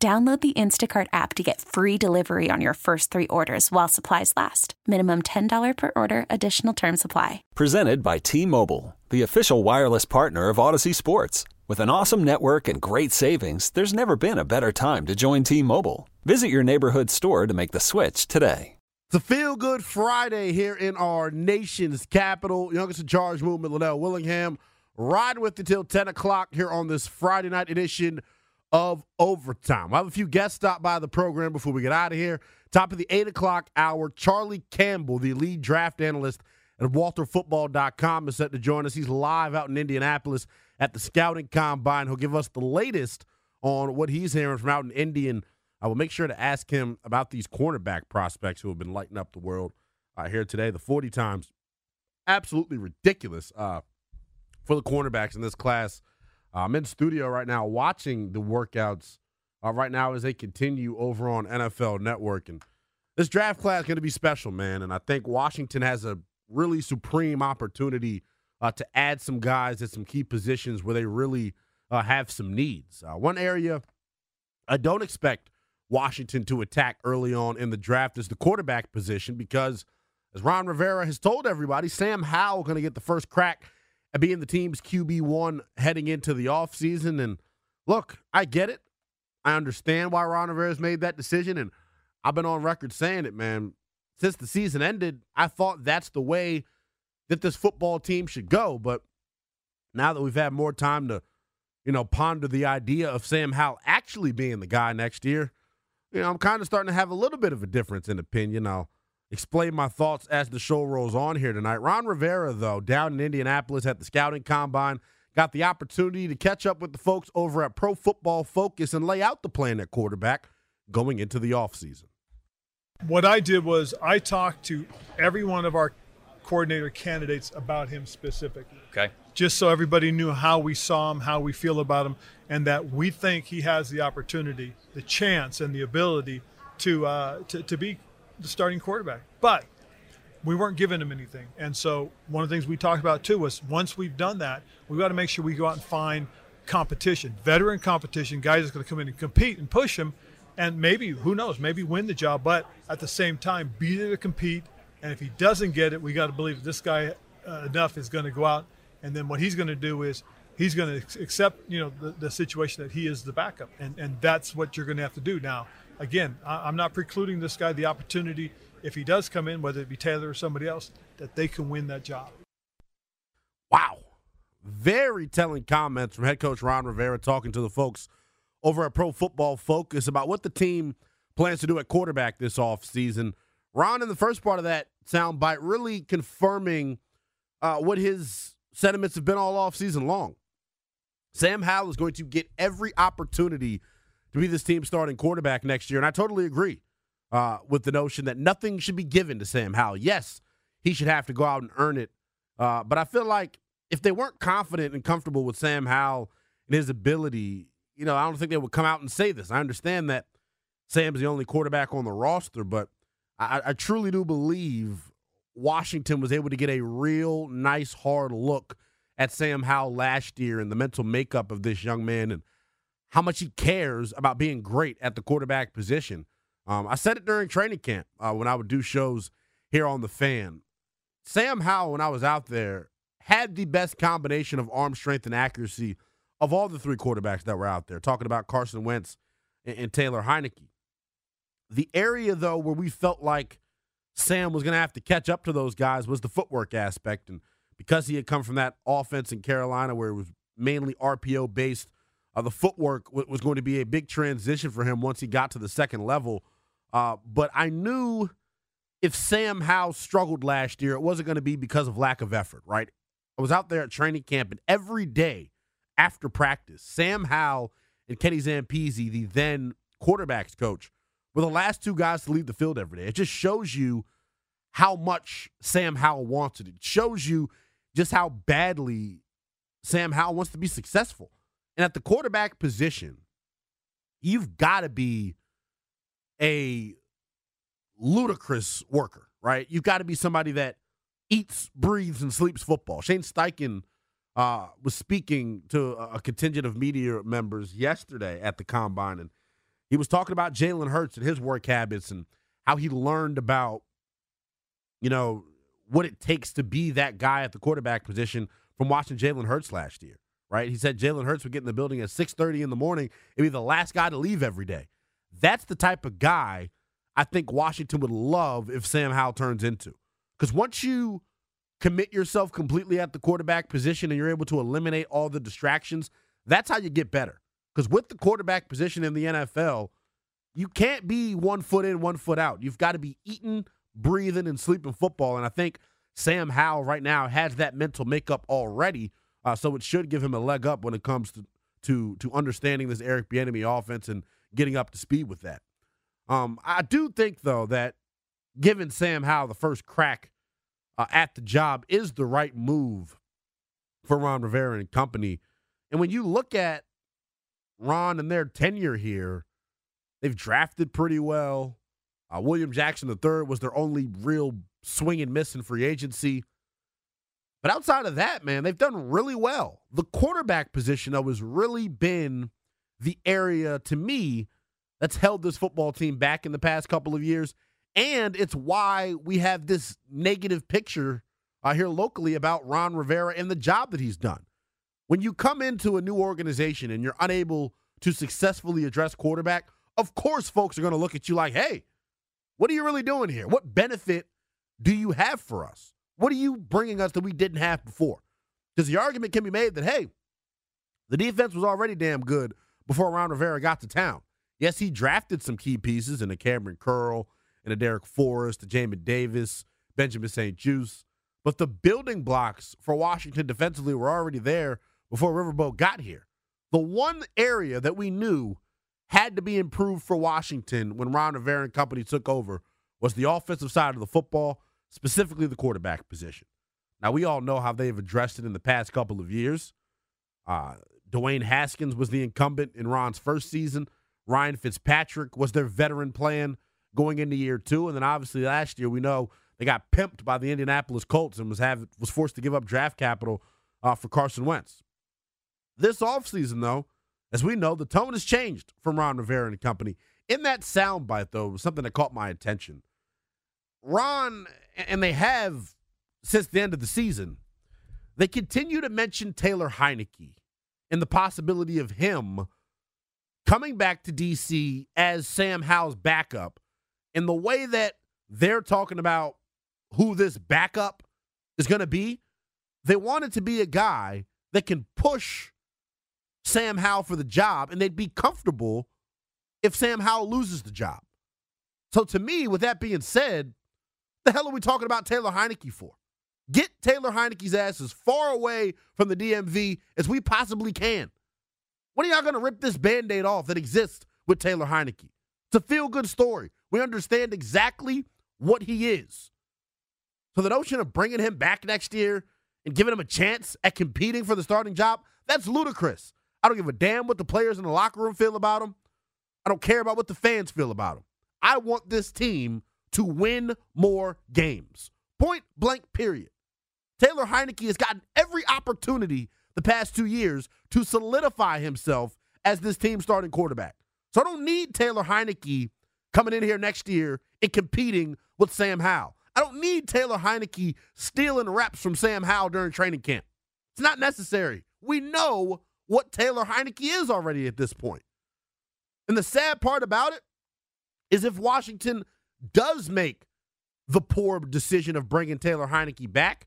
Download the Instacart app to get free delivery on your first three orders while supplies last. Minimum $10 per order, additional term supply. Presented by T Mobile, the official wireless partner of Audacy Sports. With an awesome network and great savings, there's never been a better time to join T Mobile. Visit your neighborhood store to make the switch today. It's a feel good Friday here in our nation's capital. Youngest in charge movement, Linnell Willingham. Ride with you till 10 o'clock here on this Friday night edition of overtime. I have a few guests stop by the program before we get out of here. Top of the 8 o'clock hour, Charlie Campbell, the lead draft analyst at WalterFootball.com, is set to join us. He's live out in Indianapolis at the Scouting Combine. He'll give us the latest on what he's hearing from out in Indian. I will make sure to ask him about these cornerback prospects who have been lighting up the world uh, here today. The 40 times, absolutely ridiculous uh, for the cornerbacks in this class. I'm in studio right now watching the workouts uh, right now as they continue over on NFL Network. And this draft class is going to be special, man. And I think Washington has a really supreme opportunity uh, to add some guys at some key positions where they really uh, have some needs. Uh, one area I don't expect Washington to attack early on in the draft is the quarterback position because, as Ron Rivera has told everybody, Sam Howell going to get the first crack – being the team's QB1 heading into the offseason. And look, I get it. I understand why Ron Rivera's made that decision. And I've been on record saying it, man. Since the season ended, I thought that's the way that this football team should go. But now that we've had more time to, you know, ponder the idea of Sam Howell actually being the guy next year, you know, I'm kind of starting to have a little bit of a difference in opinion. I'll explain my thoughts as the show rolls on here tonight. Ron Rivera, though, down in Indianapolis at the scouting combine, got the opportunity to catch up with the folks over at Pro Football Focus and lay out the plan at quarterback going into the offseason. What I did was I talked to every one of our coordinator candidates about him specifically. Okay. Just so everybody knew how we saw him, how we feel about him, and that we think he has the opportunity, the chance, and the ability to uh, to, to be the starting quarterback. But we weren't giving him anything. And so one of the things we talked about too was once we've done that, we've got to make sure we go out and find competition, veteran competition, guys that's going to come in and compete and push him and maybe, who knows, maybe win the job, but at the same time, be there to compete. And if he doesn't get it, we got to believe this guy uh, enough is going to go out. And then what he's going to do is he's going to accept, you know, the, the situation that he is the backup. And, and that's what you're going to have to do. Now, again, I, am not precluding this guy the opportunity if he does come in, whether it be Taylor or somebody else, that they can win that job. Wow. Very telling comments from head coach Ron Rivera talking to the folks over at Pro Football Focus about what the team plans to do at quarterback this offseason. Ron, in the first part of that soundbite, really confirming uh, what his sentiments have been all offseason long. Sam Howell is going to get every opportunity – to be this team's starting quarterback next year. And I totally agree uh, with the notion that nothing should be given to Sam Howell. Yes, he should have to go out and earn it. Uh, but I feel like if they weren't confident and comfortable with Sam Howell and his ability, you know, I don't think they would come out and say this. I understand that Sam's the only quarterback on the roster, but I, I truly do believe Washington was able to get a real nice, hard look at Sam Howell last year and the mental makeup of this young man. And how much he cares about being great at the quarterback position. Um, I said it during training camp uh, when I would do shows here on the fan. Sam Howell, when I was out there, had the best combination of arm strength and accuracy of all the three quarterbacks that were out there, talking about Carson Wentz and, and Taylor Heinicke. The area, though, where we felt like Sam was going to have to catch up to those guys was the footwork aspect. And because he had come from that offense in Carolina where it was mainly RPO based, uh, the footwork was going to be a big transition for him once he got to the second level. Uh, but I knew if Sam Howell struggled last year, it wasn't going to be because of lack of effort, right? I was out there at training camp, and every day after practice, Sam Howell and Kenny Zampese, the then quarterbacks coach were the last two guys to leave the field every day. It just shows you how much Sam Howell wanted. It shows you just how badly Sam Howell wants to be successful. And at the quarterback position, you've got to be a ludicrous worker, right? You've got to be somebody that eats, breathes, and sleeps football. Shane Steichen uh, was speaking to a contingent of media members yesterday at the combine, and he was talking about Jalen Hurts and his work habits and how he learned about, you know, what it takes to be that guy at the quarterback position from watching Jalen Hurts last year. Right? He said Jalen Hurts would get in the building at 6:30 in the morning and be the last guy to leave every day. That's the type of guy I think Washington would love if Sam Howell turns into. Because once you commit yourself completely at the quarterback position and you're able to eliminate all the distractions, that's how you get better. Because with the quarterback position in the NFL, you can't be one foot in, one foot out. You've got to be eating, breathing, and sleeping football. And I think Sam Howell right now has that mental makeup already. Uh, so it should give him a leg up when it comes to to to understanding this Eric Bieniemy offense and getting up to speed with that. Um, I do think though that giving Sam Howell the first crack uh, at the job is the right move for Ron Rivera and company. And when you look at Ron and their tenure here, they've drafted pretty well. Uh, William Jackson III was their only real swing and miss in free agency. But outside of that, man, they've done really well. The quarterback position, though, has really been the area to me that's held this football team back in the past couple of years. And it's why we have this negative picture uh, here locally about Ron Rivera and the job that he's done. When you come into a new organization and you're unable to successfully address quarterback, of course, folks are going to look at you like, hey, what are you really doing here? What benefit do you have for us? What are you bringing us that we didn't have before? Because the argument can be made that, hey, the defense was already damn good before Ron Rivera got to town. Yes, he drafted some key pieces in a Kamren Curl and a Darrick Forrest, a Jamin Davis, Benjamin St-Juste. But the building blocks for Washington defensively were already there before Riverboat got here. The one area that we knew had to be improved for Washington when Ron Rivera and company took over was the offensive side of the football, specifically the quarterback position. Now, we all know how they've addressed it in the past couple of years. Uh, Dwayne Haskins was the incumbent in Ron's first season. Ryan Fitzpatrick was their veteran plan going into year two. And then obviously last year, we know they got pimped by the Indianapolis Colts and was have was forced to give up draft capital uh, for Carson Wentz. This offseason, though, as we know, the tone has changed from Ron Rivera and company. In that soundbite, though, was something that caught my attention. Ron, and they have since the end of the season, they continue to mention Taylor Heinicke and the possibility of him coming back to DC as Sam Howell's backup. And the way that they're talking about who this backup is going to be, they want it to be a guy that can push Sam Howell for the job, and they'd be comfortable if Sam Howell loses the job. So to me, with that being said, the hell are we talking about Taylor Heinicke for? Get Taylor Heinicke's ass as far away from the DMV as we possibly can. When are y'all going to rip this band aid off that exists with Taylor Heinicke? It's a feel good story. We understand exactly what he is. So the notion of bringing him back next year and giving him a chance at competing for the starting job, that's ludicrous. I don't give a damn what the players in the locker room feel about him. I don't care about what the fans feel about him. I want this team to win more games. Point blank, period. Taylor Heinicke has gotten every opportunity the past two years to solidify himself as this team starting quarterback. So I don't need Taylor Heinicke coming in here next year and competing with Sam Howell. I don't need Taylor Heinicke stealing reps from Sam Howell during training camp. It's not necessary. We know what Taylor Heinicke is already at this point. And the sad part about it is if Washington does make the poor decision of bringing Taylor Heinicke back,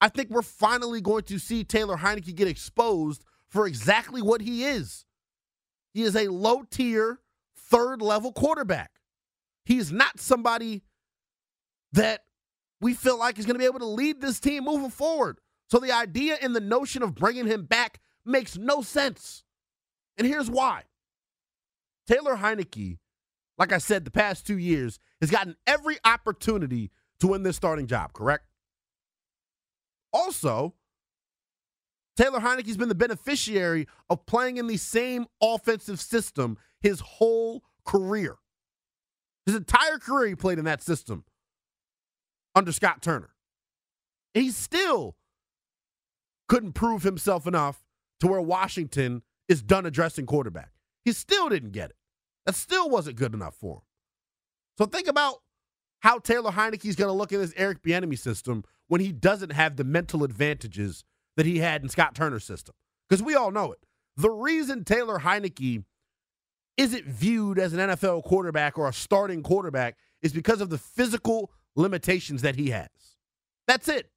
I think we're finally going to see Taylor Heinicke get exposed for exactly what he is. He is a low tier, third level quarterback. He is not somebody that we feel like is going to be able to lead this team moving forward. So the idea and the notion of bringing him back makes no sense. And here's why Taylor Heinicke, like I said, the past two years, has gotten every opportunity to win this starting job, correct? Also, Taylor Heinicke's been the beneficiary of playing in the same offensive system his whole career. His entire career, he played in that system under Scott Turner. He's still couldn't prove himself enough to where Washington is done addressing quarterback. He still didn't get it. That still wasn't good enough for him. So think about how Taylor Heinicke is going to look in this Eric Bieniemy system when he doesn't have the mental advantages that he had in Scott Turner's system. Because we all know it. The reason Taylor Heinicke isn't viewed as an NFL quarterback or a starting quarterback is because of the physical limitations that he has. That's it.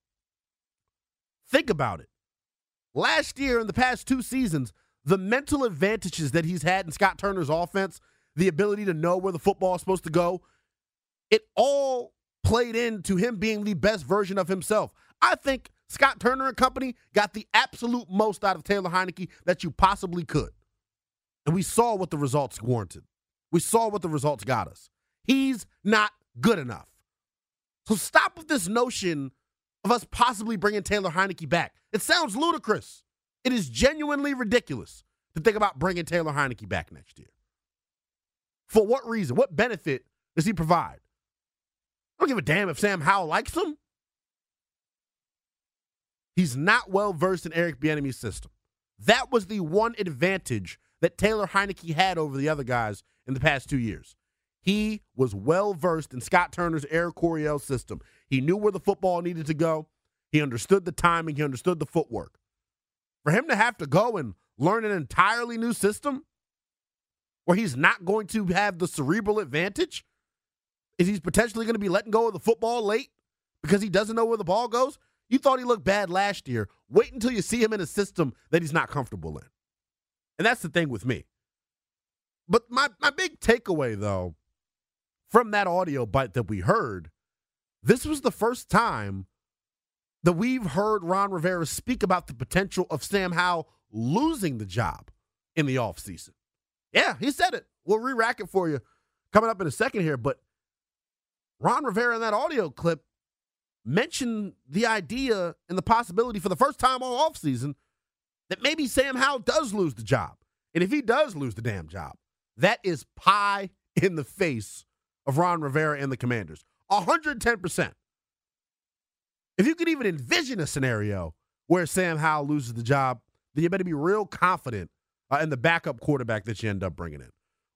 Think about it. Last year, in the past two seasons, the mental advantages that he's had in Scott Turner's offense, the ability to know where the football is supposed to go, it all played into him being the best version of himself. I think Scott Turner and company got the absolute most out of Taylor Heinicke that you possibly could. And we saw what the results warranted. We saw what the results got us. He's not good enough. So stop with this notion of us possibly bringing Taylor Heinicke back. It sounds ludicrous. It is genuinely ridiculous to think about bringing Taylor Heinicke back next year. For what reason? What benefit does he provide? I don't give a damn if Sam Howell likes him. He's not well versed in Eric Bieniemy's system. That was the one advantage that Taylor Heinicke had over the other guys in the past two years. He was well versed in Scott Turner's Air Coryell system. He knew where the football needed to go. He understood the timing. He understood the footwork. For him to have to go and learn an entirely new system where he's not going to have the cerebral advantage, is he's potentially going to be letting go of the football late because he doesn't know where the ball goes? You thought he looked bad last year. Wait until you see him in a system that he's not comfortable in. And that's the thing with me. But my, my big takeaway, though, from that audio bite that we heard, this was the first time that we've heard Ron Rivera speak about the potential of Sam Howell losing the job in the offseason. Yeah, he said it. We'll re rack it for you coming up in a second here. But Ron Rivera in that audio clip mentioned the idea and the possibility for the first time all offseason that maybe Sam Howell does lose the job. And if he does lose the damn job, that is pie in the face of Ron Rivera and the Commanders. 110%. If you could even envision a scenario where Sam Howell loses the job, then you better be real confident uh, in the backup quarterback that you end up bringing in.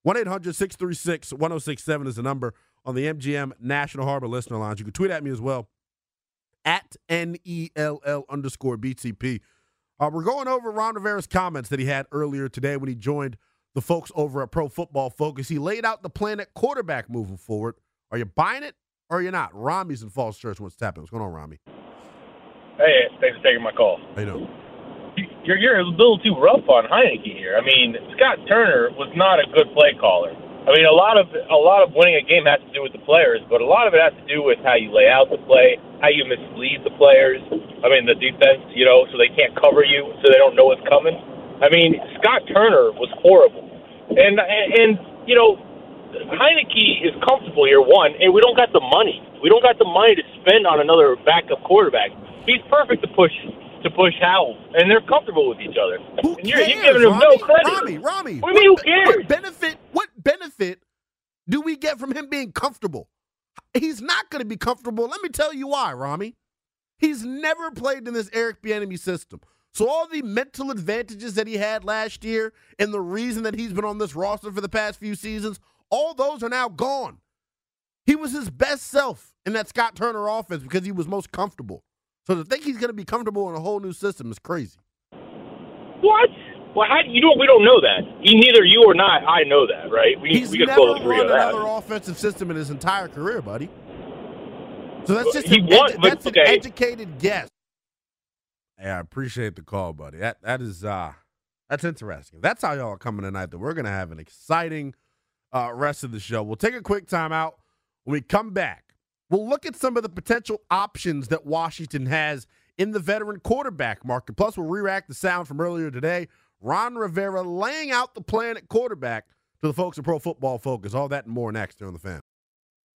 1 800 636 1067 is the number on the MGM National Harbor Listener Lounge. You can tweet at me as well at NELL underscore BTP. Uh, we're going over Ron Rivera's comments that he had earlier today when he joined the folks over at Pro Football Focus. He laid out the plan at quarterback moving forward. Are you buying it or you're not? Rami's in Falls Church wants to tap in. What's going on, Rami? Hey, thanks for taking my call. You doing? You're, you're a little too rough on Heinicke here. I mean, Scott Turner was not a good play caller. I mean, a lot of a lot of winning a game has to do with the players, but a lot of it has to do with how you lay out the play, how you mislead the players. I mean, the defense, you know, so they can't cover you, so they don't know what's coming. I mean, Scott Turner was horrible, and and and you know, Heinicke is comfortable here. One, and we don't got the money. We don't got the money to spend on another backup quarterback. He's perfect to push to push Howell, and they're comfortable with each other. Who and you're, you're giving him Rami? no credit. Rami, Rami. What you mean, who cares? What benefit? What benefit do we get from him being comfortable? He's not going to be comfortable. Let me tell you why, Rami. He's never played in this Eric Bieniemy system. So all the mental advantages that he had last year and the reason that he's been on this roster for the past few seasons, all those are now gone. He was his best self in that Scott Turner offense because he was most comfortable. So to think he's going to be comfortable in a whole new system is crazy. What? Well, how, you know we don't know that. He, neither you or not, I know that, right? We, He's we can never both agree run on that. another offensive system in his entire career, buddy. So that's just He an, won, edu- but that's an educated guess. Yeah, I appreciate the call, buddy. That that is uh that's interesting. That's how y'all are coming tonight. That we're gonna have an exciting uh rest of the show. We'll take a quick timeout. When we come back, we'll look at some of the potential options that Washington has in the veteran quarterback market. Plus, we'll re-rack the sound from earlier today. Ron Rivera laying out the plan at quarterback to the folks at Pro Football Focus. All that and more next here on the fan.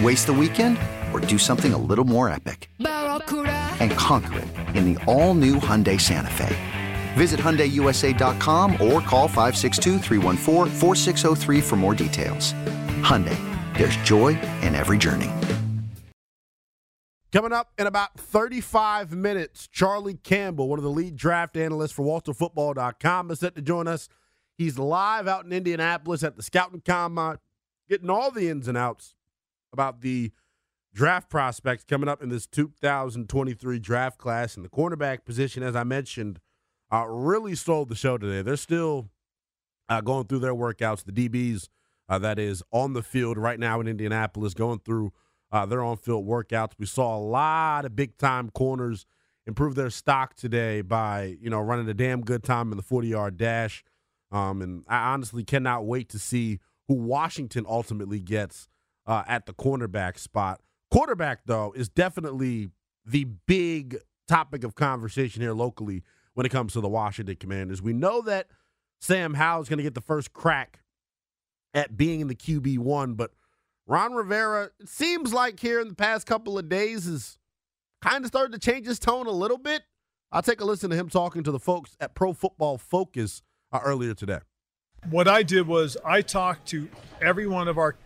Waste the weekend or do something a little more epic? And conquer it in the all new Hyundai Santa Fe. Visit HyundaiUSA.com or call 562 for more details. Hyundai, there's joy in every journey. Coming up in about 35 minutes, Charlie Campbell, one of the lead draft analysts for WalterFootball.com, is set to join us. He's live out in Indianapolis at the Scouting Combine, getting all the ins and outs about the draft prospects coming up in this 2023 draft class. And the cornerback position, as I mentioned, uh, really stole the show today. They're still uh, going through their workouts. The DBs, uh, that is, on the field right now in Indianapolis, going through uh, their on field workouts. We saw a lot of big time corners improve their stock today by, you know, running a damn good time in the 40 yard dash. Um, and I honestly cannot wait to see who Washington ultimately gets uh, at the cornerback spot. Quarterback, though, is definitely the big topic of conversation here locally when it comes to the Washington Commanders. We know that Sam Howell is going to get the first crack at being in the QB1, but Ron Rivera, it seems like here in the past couple of days, is kind of started to change his tone a little bit. I'll take a listen to him talking to the folks at Pro Football Focus uh, earlier today. What I did was I talked to every one of our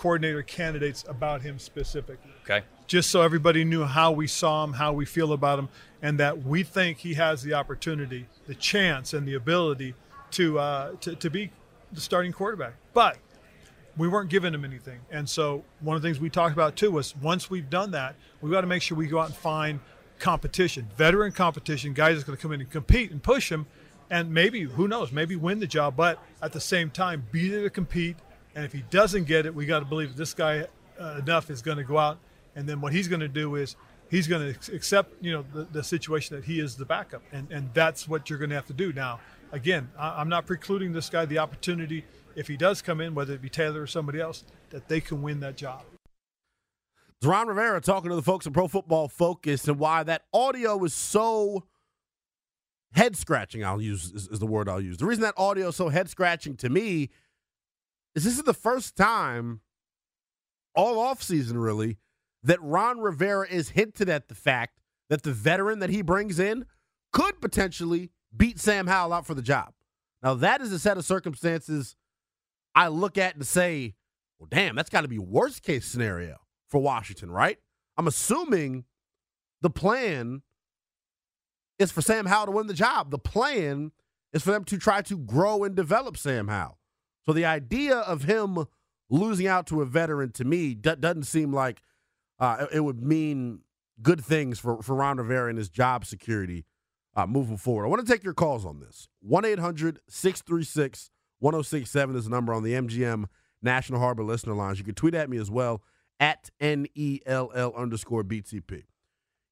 coordinator candidates about him specifically. Okay. Just so everybody knew how we saw him, how we feel about him, and that we think he has the opportunity, the chance, and the ability to uh, to, to be the starting quarterback. But we weren't giving him anything. And so one of the things we talked about too was once we've done that, we've got to make sure we go out and find competition, veteran competition, guys that's going to come in and compete and push him and maybe, who knows, maybe win the job, but at the same time, be there to compete. And if he doesn't get it, we got to believe this guy uh, enough is going to go out. And then what he's going to do is he's going to accept, you know, the, the situation that he is the backup. And, and that's what you're going to have to do. Now, again, I, I'm not precluding this guy the opportunity if he does come in, whether it be Taylor or somebody else, that they can win that job. Ron Rivera talking to the folks at Pro Football Focus and why that audio is so head scratching. I'll use is, is, the word I'll use. The reason that audio is so head scratching to me is this is the first time all offseason really that Ron Rivera is hinted at the fact that the veteran that he brings in could potentially beat Sam Howell out for the job. Now that is a set of circumstances I look at and say, well, damn, that's got to be worst case scenario for Washington, right? I'm assuming the plan is for Sam Howell to win the job. The plan is for them to try to grow and develop Sam Howell. So the idea of him losing out to a veteran to me doesn't seem like uh, it would mean good things for, for Ron Rivera and his job security uh, moving forward. I want to take your calls on this. 1 800 636 1067 is the number on the MGM National Harbor listener lines. You can tweet at me as well at NELL underscore BTP.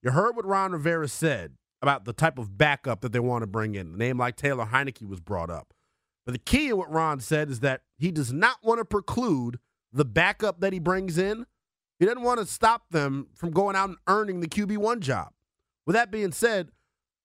You heard what Ron Rivera said about the type of backup that they want to bring in. A name like Taylor Heinicke was brought up. But the key of what Ron said is that he does not want to preclude the backup that he brings in. He doesn't want to stop them from going out and earning the QB1 job. With that being said,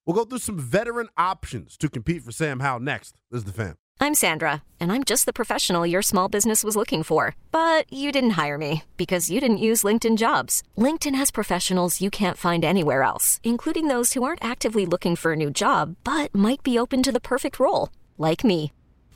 we'll go through some veteran options to compete for Sam Howell next. This is the fan. I'm Sandra, and I'm just the professional your small business was looking for. But you didn't hire me because you didn't use LinkedIn jobs. LinkedIn has professionals you can't find anywhere else, including those who aren't actively looking for a new job but might be open to the perfect role, like me.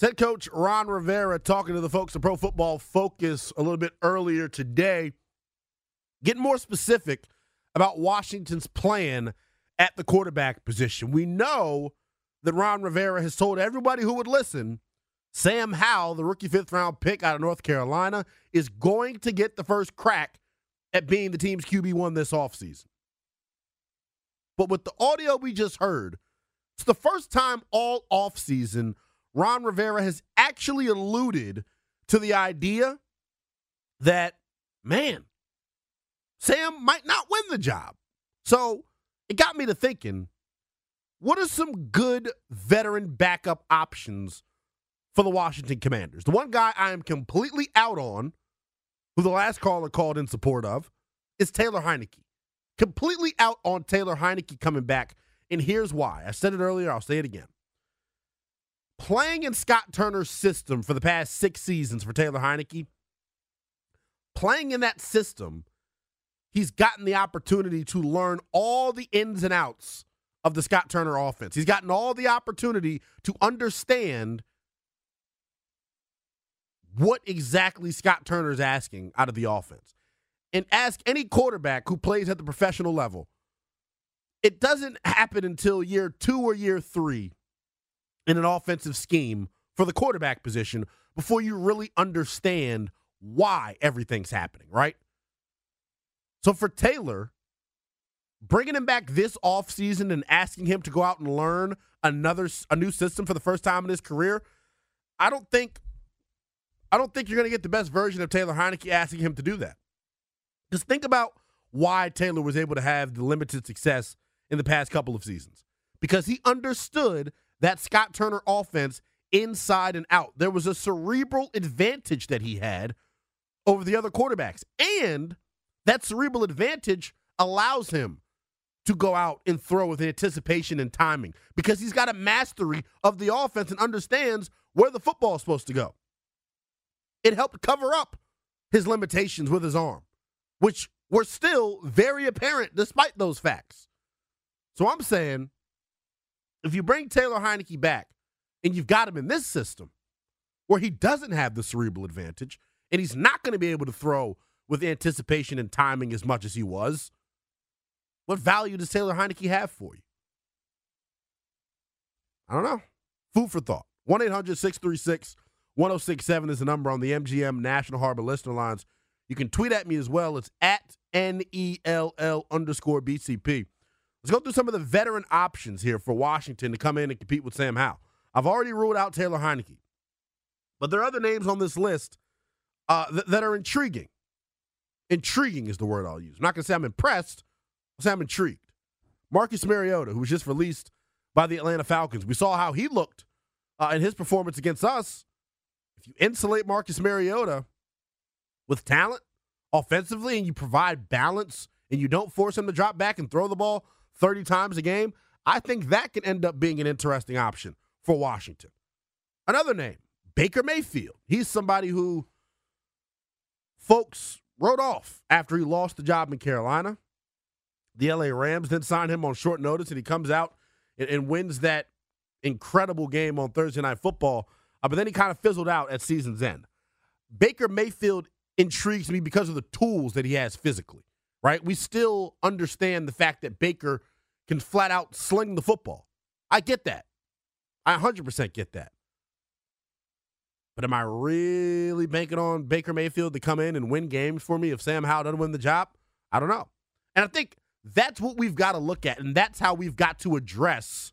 Head coach Ron Rivera talking to the folks at Pro Football Focus a little bit earlier today, getting more specific about Washington's plan at the quarterback position. We know that Ron Rivera has told everybody who would listen Sam Howell, the rookie fifth round pick out of North Carolina, is going to get the first crack at being the team's QB1 this offseason. But with the audio we just heard, it's the first time all offseason Ron Rivera has actually alluded to the idea that, man, Sam might not win the job. So it got me to thinking what are some good veteran backup options for the Washington Commanders? The one guy I am completely out on, who the last caller called in support of, is Taylor Heinicke. Completely out on Taylor Heinicke coming back. And here's why. I said it earlier, I'll say it again playing in Scott Turner's system for the past six seasons for Taylor Heinicke, playing in that system, he's gotten the opportunity to learn all the ins and outs of the Scott Turner offense. He's gotten all the opportunity to understand what exactly Scott Turner is asking out of the offense. And ask any quarterback who plays at the professional level. It doesn't happen until year two or year three in an offensive scheme for the quarterback position before you really understand why everything's happening, right? So for Taylor, bringing him back this offseason and asking him to go out and learn another a new system for the first time in his career, I don't think I don't think you're going to get the best version of Taylor Heinicke asking him to do that. Just think about why Taylor was able to have the limited success in the past couple of seasons. Because he understood that Scott Turner offense inside and out. There was a cerebral advantage that he had over the other quarterbacks. And that cerebral advantage allows him to go out and throw with anticipation and timing because he's got a mastery of the offense and understands where the football is supposed to go. It helped cover up his limitations with his arm, which were still very apparent despite those facts. So I'm saying if you bring Taylor Heinicke back and you've got him in this system where he doesn't have the cerebral advantage and he's not going to be able to throw with anticipation and timing as much as he was, what value does Taylor Heinicke have for you? I don't know. Food for thought. 1 800 636 1067 is the number on the MGM National Harbor listener lines. You can tweet at me as well. It's at N E L L underscore BTP. Let's go through some of the veteran options here for Washington to come in and compete with Sam Howell. I've already ruled out Taylor Heinicke, but there are other names on this list uh, th- that are intriguing. Intriguing is the word I'll use. I'm not going to say I'm impressed. I'll say I'm intrigued. Marcus Mariota, who was just released by the Atlanta Falcons. We saw how he looked uh, in his performance against us. If you insulate Marcus Mariota with talent offensively and you provide balance and you don't force him to drop back and throw the ball 30 times a game, I think that can end up being an interesting option for Washington. Another name, Baker Mayfield. He's somebody who folks wrote off after he lost the job in Carolina. The LA Rams then signed him on short notice, and he comes out and, and wins that incredible game on Thursday Night Football. Uh, but then he kind of fizzled out at season's end. Baker Mayfield intrigues me because of the tools that he has physically, right? We still understand the fact that Baker can flat out sling the football. I get that. I 100% get that. But am I really banking on Baker Mayfield to come in and win games for me if Sam Howell doesn't win the job? I don't know. And I think that's what we've got to look at, and that's how we've got to address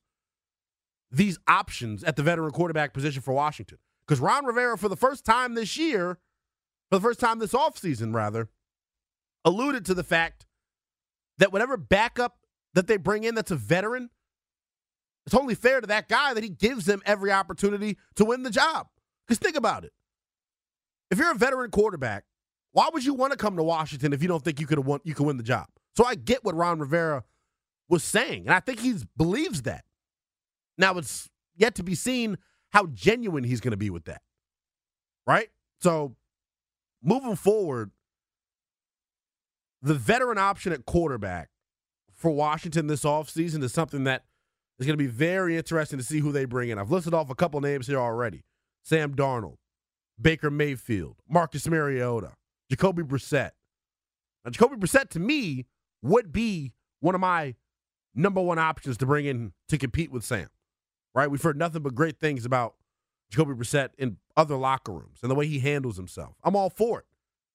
these options at the veteran quarterback position for Washington. Because Ron Rivera, for the first time this year, for the first time this offseason, rather, alluded to the fact that whatever backup that they bring in that's a veteran, it's only fair to that guy that he gives them every opportunity to win the job. Because think about it. If you're a veteran quarterback, why would you want to come to Washington if you don't think you could won you could win the job? So I get what Ron Rivera was saying, and I think he believes that. Now it's yet to be seen how genuine he's going to be with that. Right? So moving forward, the veteran option at quarterback for Washington this offseason is something that is going to be very interesting to see who they bring in. I've listed off a couple names here already. Sam Darnold, Baker Mayfield, Marcus Mariota, Jacoby Brissett. Now, Jacoby Brissett to me would be one of my number one options to bring in to compete with Sam. Right? We've heard nothing but great things about Jacoby Brissett in other locker rooms and the way he handles himself. I'm all for it.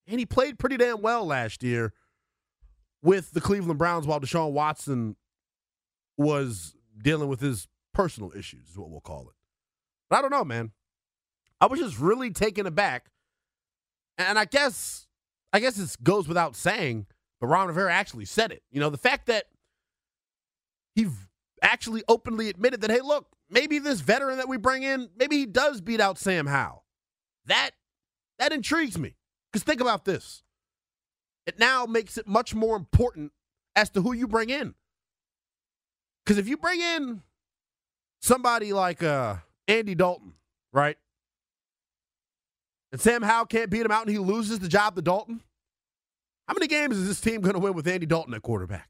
And he played pretty damn well last year with the Cleveland Browns while Deshaun Watson was dealing with his personal issues, is what we'll call it. But I don't know, man. I was just really taken aback. And I guess I guess it goes without saying, but Ron Rivera actually said it. You know, the fact that he actually openly admitted that, hey, look, maybe this veteran that we bring in, maybe he does beat out Sam Howell. That that intrigues me. Because think about this. It now makes it much more important as to who you bring in. Because if you bring in somebody like uh, Andy Dalton, right? And Sam Howell can't beat him out and he loses the job to Dalton. How many games is this team going to win with Andy Dalton at quarterback?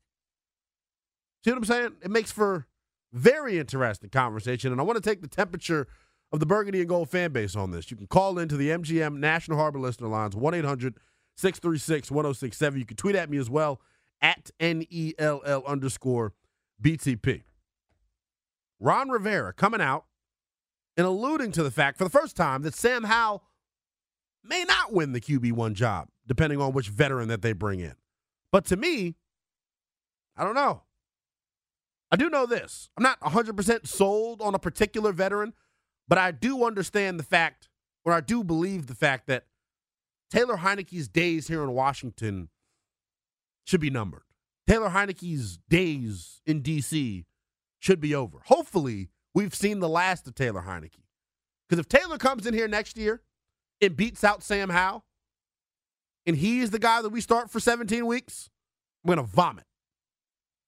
See what I'm saying? It makes for very interesting conversation. And I want to take the temperature of the Burgundy and Gold fan base on this. You can call into the MGM National Harbor Listener Lines, 1 800 636 1067. You can tweet at me as well at NELL underscore BTP. Ron Rivera coming out and alluding to the fact for the first time that Sam Howell may not win the QB1 job, depending on which veteran that they bring in. But to me, I don't know. I do know this. I'm not 100% sold on a particular veteran, but I do understand the fact, or I do believe the fact that Taylor Heinicke's days here in Washington should be numbered. Taylor Heinicke's days in D.C. should be over. Hopefully, we've seen the last of Taylor Heinicke. Because if Taylor comes in here next year and beats out Sam Howell, and he's the guy that we start for 17 weeks, I'm going to vomit.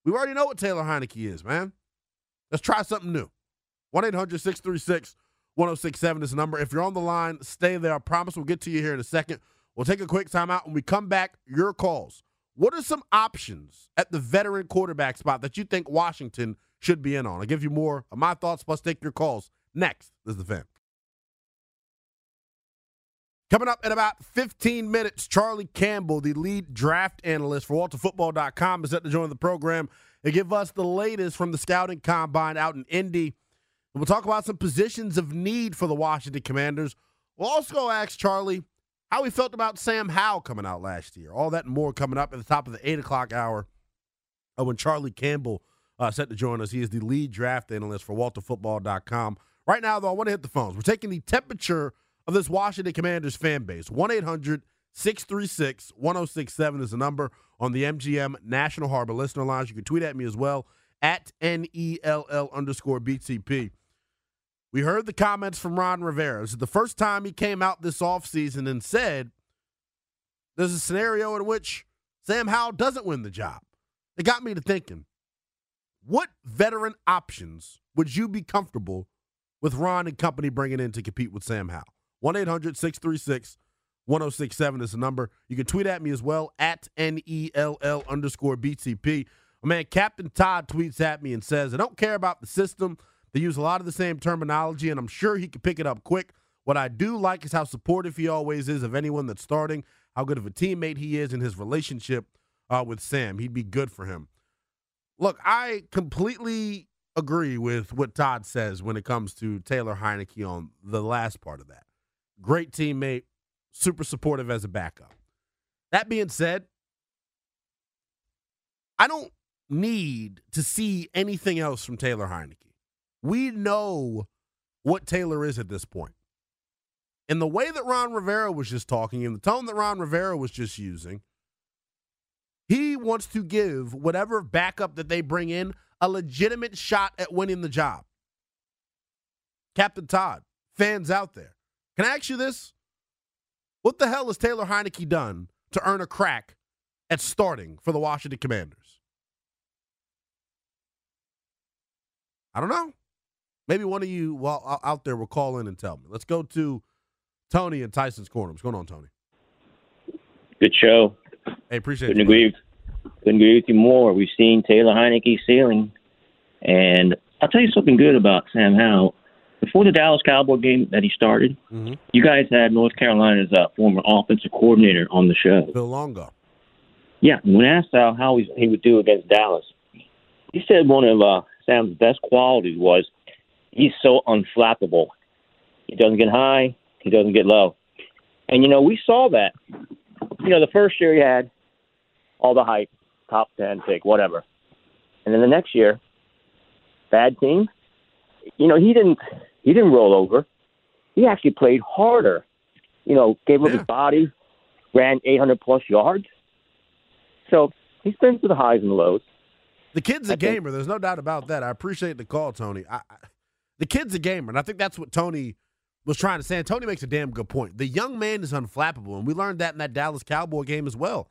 We already know what Taylor Heinicke is, man. Let's try something new. 1 800 636 1067 is the number. If you're on the line, stay there. I promise we'll get to you here in a second. We'll take a quick timeout. When we come back, your calls. What are some options at the veteran quarterback spot that you think Washington should be in on? I'll give you more of my thoughts, plus take your calls. Next, this is the fan. Coming up in about 15 minutes, Charlie Campbell, the lead draft analyst for WalterFootball.com, is set to join the program and give us the latest from the scouting combine out in Indy. We'll talk about some positions of need for the Washington Commanders. We'll also ask Charlie how he felt about Sam Howell coming out last year. All that and more coming up at the top of the 8 o'clock hour uh, when Charlie Campbell uh, set to join us. He is the lead draft analyst for WalterFootball.com. Right now, though, I want to hit the phones. We're taking the temperature of this Washington Commanders fan base. 1 800 636 1067 is the number on the MGM National Harbor Listener Lines. You can tweet at me as well at NELL underscore BTP. We heard the comments from Ron Rivera. This is the first time he came out this offseason and said there's a scenario in which Sam Howell doesn't win the job. It got me to thinking what veteran options would you be comfortable with Ron and company bringing in to compete with Sam Howell? 1 800 636 1067 is the number. You can tweet at me as well at NELL underscore BTP. My man, Captain Todd tweets at me and says, I don't care about the system. They use a lot of the same terminology, and I'm sure he could pick it up quick. What I do like is how supportive he always is of anyone that's starting, how good of a teammate he is, and his relationship uh, with Sam. He'd be good for him. Look, I completely agree with what Todd says when it comes to Taylor Heinicke on the last part of that. Great teammate, super supportive as a backup. That being said, I don't need to see anything else from Taylor Heinicke. We know what Taylor is at this point. In the way that Ron Rivera was just talking, and the tone that Ron Rivera was just using, he wants to give whatever backup that they bring in a legitimate shot at winning the job. Captain Todd, fans out there, can I ask you this? What the hell has Taylor Heinicke done to earn a crack at starting for the Washington Commanders? I don't know. Maybe one of you well, out there will call in and tell me. Let's go to Tony and Tyson's Corner. What's going on, Tony? Good show. Hey, appreciate couldn't it. Agree, couldn't agree with you more. We've seen Taylor Heinicke ceiling. And I'll tell you something good about Sam Howell. Before the Dallas Cowboy game that he started, mm-hmm. you guys had North Carolina's uh, former offensive coordinator on the show. Phil Longo. Yeah, when asked how, how he would do against Dallas, he said one of uh, Sam's best qualities was he's so unflappable. He doesn't get high, he doesn't get low. And, you know, we saw that. You know, the first year he had all the hype, top 10 pick, whatever. And then the next year, bad team, you know, he didn't he didn't roll over. He actually played harder. You know, gave up yeah. his body, ran 800 plus yards. So he's been through the highs and the lows. The kid's a I think- gamer. There's no doubt about that. I appreciate the call, Tony. I, the kid's a gamer, and I think that's what Tony was trying to say. And Tony makes a damn good point. The young man is unflappable, and we learned that in that Dallas Cowboy game as well.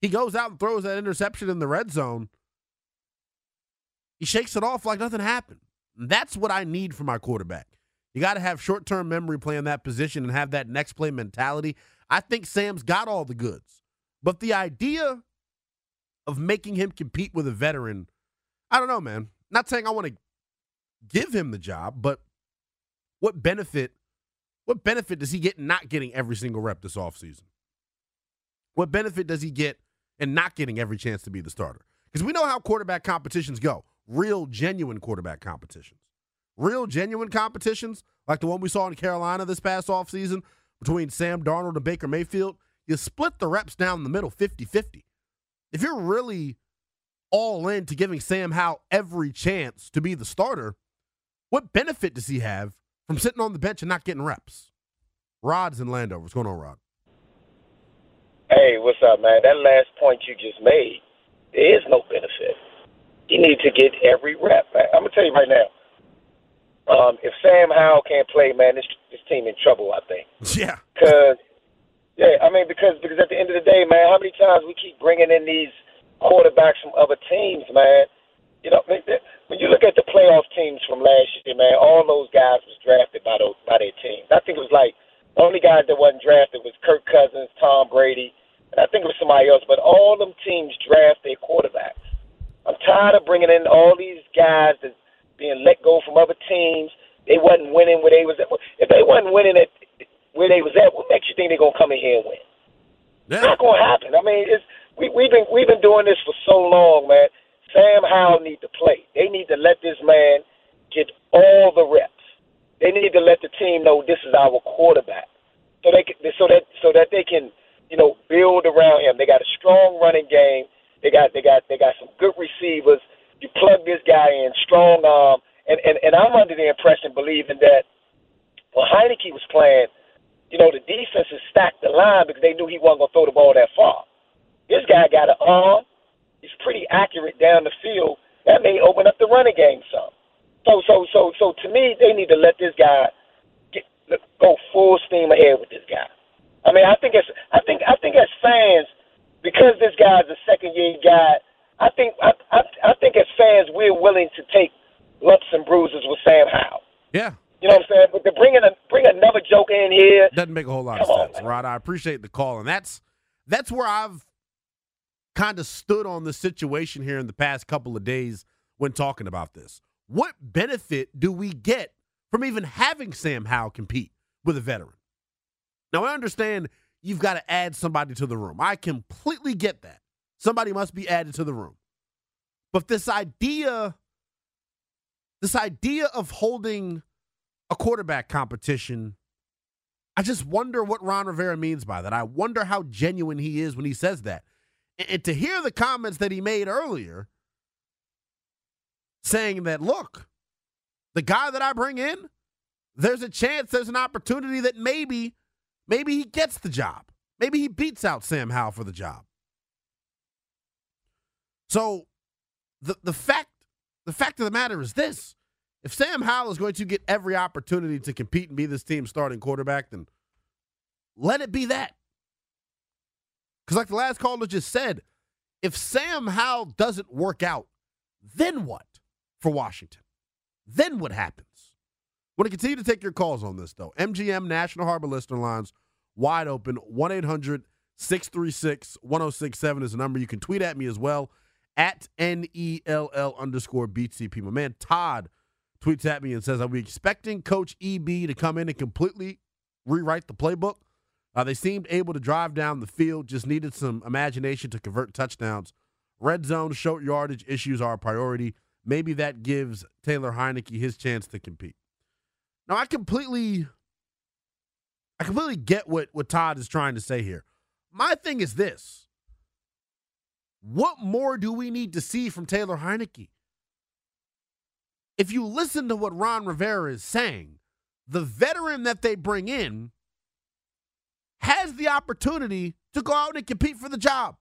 He goes out and throws that interception in the red zone. He shakes it off like nothing happened. And that's what I need from my quarterback. You got to have short term memory playing that position and have that next play mentality. I think Sam's got all the goods. But the idea of making him compete with a veteran, I don't know, man. Not saying I want to give him the job, but what benefit what benefit does he get in not getting every single rep this offseason? What benefit does he get in not getting every chance to be the starter? Because we know how quarterback competitions go. Real genuine quarterback competitions. Real genuine competitions, like the one we saw in Carolina this past offseason between Sam Darnold and Baker Mayfield, you split the reps down the middle 50 50. If you're really all in to giving Sam Howell every chance to be the starter, what benefit does he have from sitting on the bench and not getting reps? Rod's in Landover. What's going on, Rod? Hey, what's up, man? That last point you just made, there is no benefit. You need to get every rep. Man. I'm gonna tell you right now. Um, if Sam Howell can't play, man, this this team in trouble. I think. Yeah. Because, yeah, I mean, because because at the end of the day, man, how many times we keep bringing in these quarterbacks from other teams, man? You know, when you look at the playoff teams from last year, man, all those guys was drafted by those by their teams. I think it was like the only guys that wasn't drafted was Kirk Cousins, Tom Brady, and I think it was somebody else. But all them teams draft their quarterbacks. I'm tired of bringing in all these guys that's being let go from other teams. They wasn't winning where they was at. If they wasn't winning at where they was at, what makes you think they're gonna come in here and win? It's not gonna happen. I mean, it's we we've been we've been doing this for so long, man. Sam Howell need to play. They need to let this man get all the reps. They need to let the team know this is our quarterback. so they can, so that so that they can you know build around him. They got a strong running game. They got they got they got some good receivers. You plug this guy in, strong arm, and and and I'm under the impression, believing that when Heinicke was playing, you know the defenses stacked the line because they knew he wasn't to throw the ball that far. This guy got an arm. He's pretty accurate down the field. That may open up the running game some. So so so so to me, they need to let this guy get, go full steam ahead with this guy. I mean, I think it's I think I think as fans, because this guy's a second year guy, I think I, I I think as fans we're willing to take lumps and bruises with Sam Howell. Yeah. You know what I'm saying? But to bring in a, bring another joke in here doesn't make a whole lot of sense, Rod. I appreciate the call, and that's that's where I've kind of stood on the situation here in the past couple of days when talking about this. What benefit do we get from even having Sam Howell compete with a veteran? Now, I understand you've got to add somebody to the room. I completely get that. Somebody must be added to the room. But this idea, this idea of holding a quarterback competition, I just wonder what Ron Rivera means by that. I wonder how genuine he is when he says that. And to hear the comments that he made earlier saying that, look, the guy that I bring in, there's a chance, there's an opportunity that maybe, maybe he gets the job. Maybe he beats out Sam Howell for the job. So the the fact the fact of the matter is this. If Sam Howell is going to get every opportunity to compete and be this team's starting quarterback, then let it be that. Because, like the last caller just said, if Sam Howell doesn't work out, then what for Washington? Then what happens? Want to continue to take your calls on this, though. MGM National Harbor Listener Lines wide open 1 800 636 1067 is the number. You can tweet at me as well at NELL underscore BTP. My man Todd tweets at me and says, Are we expecting Coach EB to come in and completely rewrite the playbook? Uh, they seemed able to drive down the field, just needed some imagination to convert touchdowns. Red zone, short yardage issues are a priority. Maybe that gives Taylor Heinicke his chance to compete. Now, I completely, I completely get what, what Todd is trying to say here. My thing is this. What more do we need to see from Taylor Heinicke? If you listen to what Ron Rivera is saying, the veteran that they bring in has the opportunity to go out and compete for the job.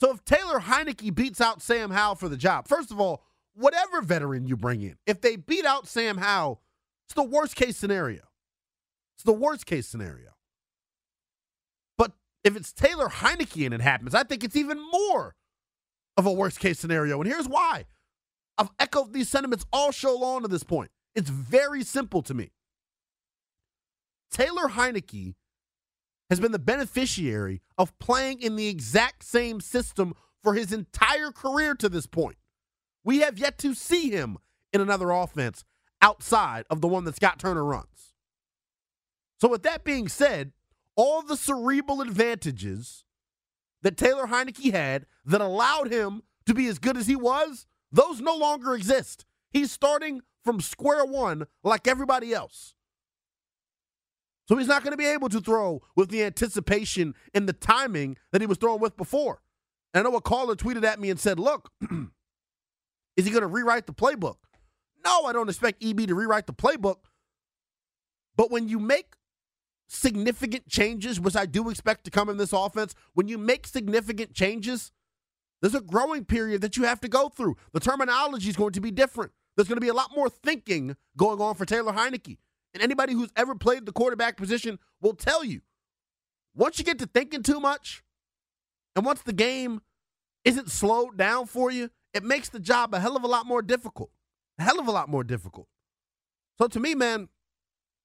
So if Taylor Heinicke beats out Sam Howell for the job, first of all, whatever veteran you bring in, if they beat out Sam Howell, it's the worst case scenario. It's the worst case scenario. But if it's Taylor Heinicke and it happens, I think it's even more of a worst case scenario. And here's why. I've echoed these sentiments all show long to this point. It's very simple to me. Taylor Heinicke has been the beneficiary of playing in the exact same system for his entire career to this point. We have yet to see him in another offense outside of the one that Scott Turner runs. So, with that being said, all the cerebral advantages that Taylor Heinicke had that allowed him to be as good as he was, those no longer exist. He's starting from square one like everybody else. So he's not going to be able to throw with the anticipation and the timing that he was throwing with before. And I know a caller tweeted at me and said, Look, is he going to rewrite the playbook? No, I don't expect EB to rewrite the playbook. But when you make significant changes, which I do expect to come in this offense, when you make significant changes, there's a growing period that you have to go through. The terminology is going to be different. There's going to be a lot more thinking going on for Taylor Heinicke. And anybody who's ever played the quarterback position will tell you once you get to thinking too much, and once the game isn't slowed down for you, it makes the job a hell of a lot more difficult. A hell of a lot more difficult. So to me, man,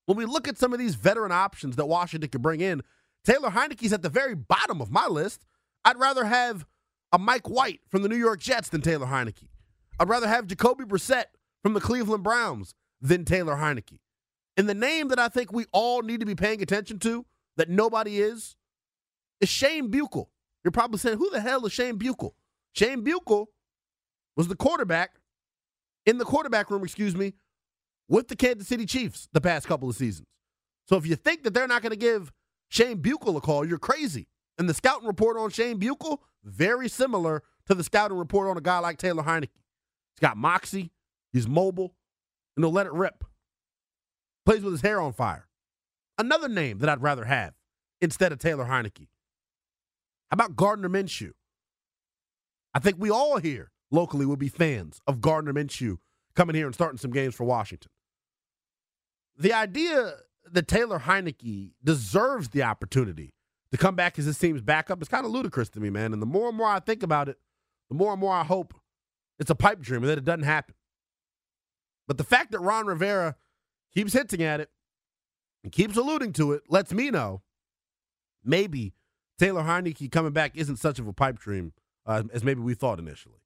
when we look at some of these veteran options that Washington could bring in, Taylor Heinicke's at the very bottom of my list. I'd rather have a Mike White from the New York Jets than Taylor Heinicke. I'd rather have Jacoby Brissett from the Cleveland Browns than Taylor Heinicke. And the name that I think we all need to be paying attention to that nobody is is Shane Buechele. You're probably saying, who the hell is Shane Buechele? Shane Buechele was the quarterback in the quarterback room, excuse me, with the Kansas City Chiefs the past couple of seasons. So if you think that they're not going to give Shane Buechele a call, you're crazy. And the scouting report on Shane Buechele, very similar to the scouting report on a guy like Taylor Heinicke. He's got moxie, he's mobile, and he'll let it rip. Plays with his hair on fire. Another name that I'd rather have instead of Taylor Heinicke. How about Gardner Minshew? I think we all here locally will be fans of Gardner Minshew coming here and starting some games for Washington. The idea that Taylor Heinicke deserves the opportunity to come back as his team's backup is kind of ludicrous to me, man. And the more and more I think about it, the more and more I hope it's a pipe dream and that it doesn't happen. But the fact that Ron Rivera keeps hinting at it and keeps alluding to it lets me know maybe Taylor Heinicke coming back isn't such of a pipe dream uh, as maybe we thought initially.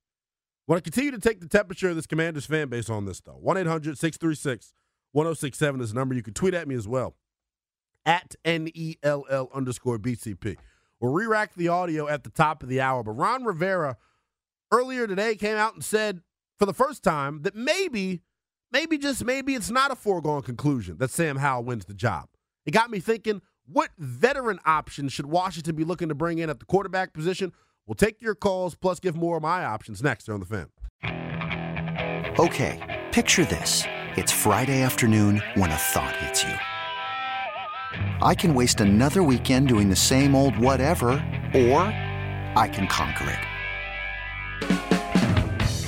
Want to continue to take the temperature of this Commanders fan base on this, though. 1 800 636 1067 is the number. You can tweet at me as well at NELL underscore BTP. We'll re rack the audio at the top of the hour. But Ron Rivera earlier today came out and said for the first time that maybe, maybe just maybe it's not a foregone conclusion that Sam Howell wins the job. It got me thinking what veteran options should Washington be looking to bring in at the quarterback position? We'll take your calls plus give more of my options next on the fan. Okay, picture this. It's Friday afternoon when a thought hits you. I can waste another weekend doing the same old whatever, or I can conquer it.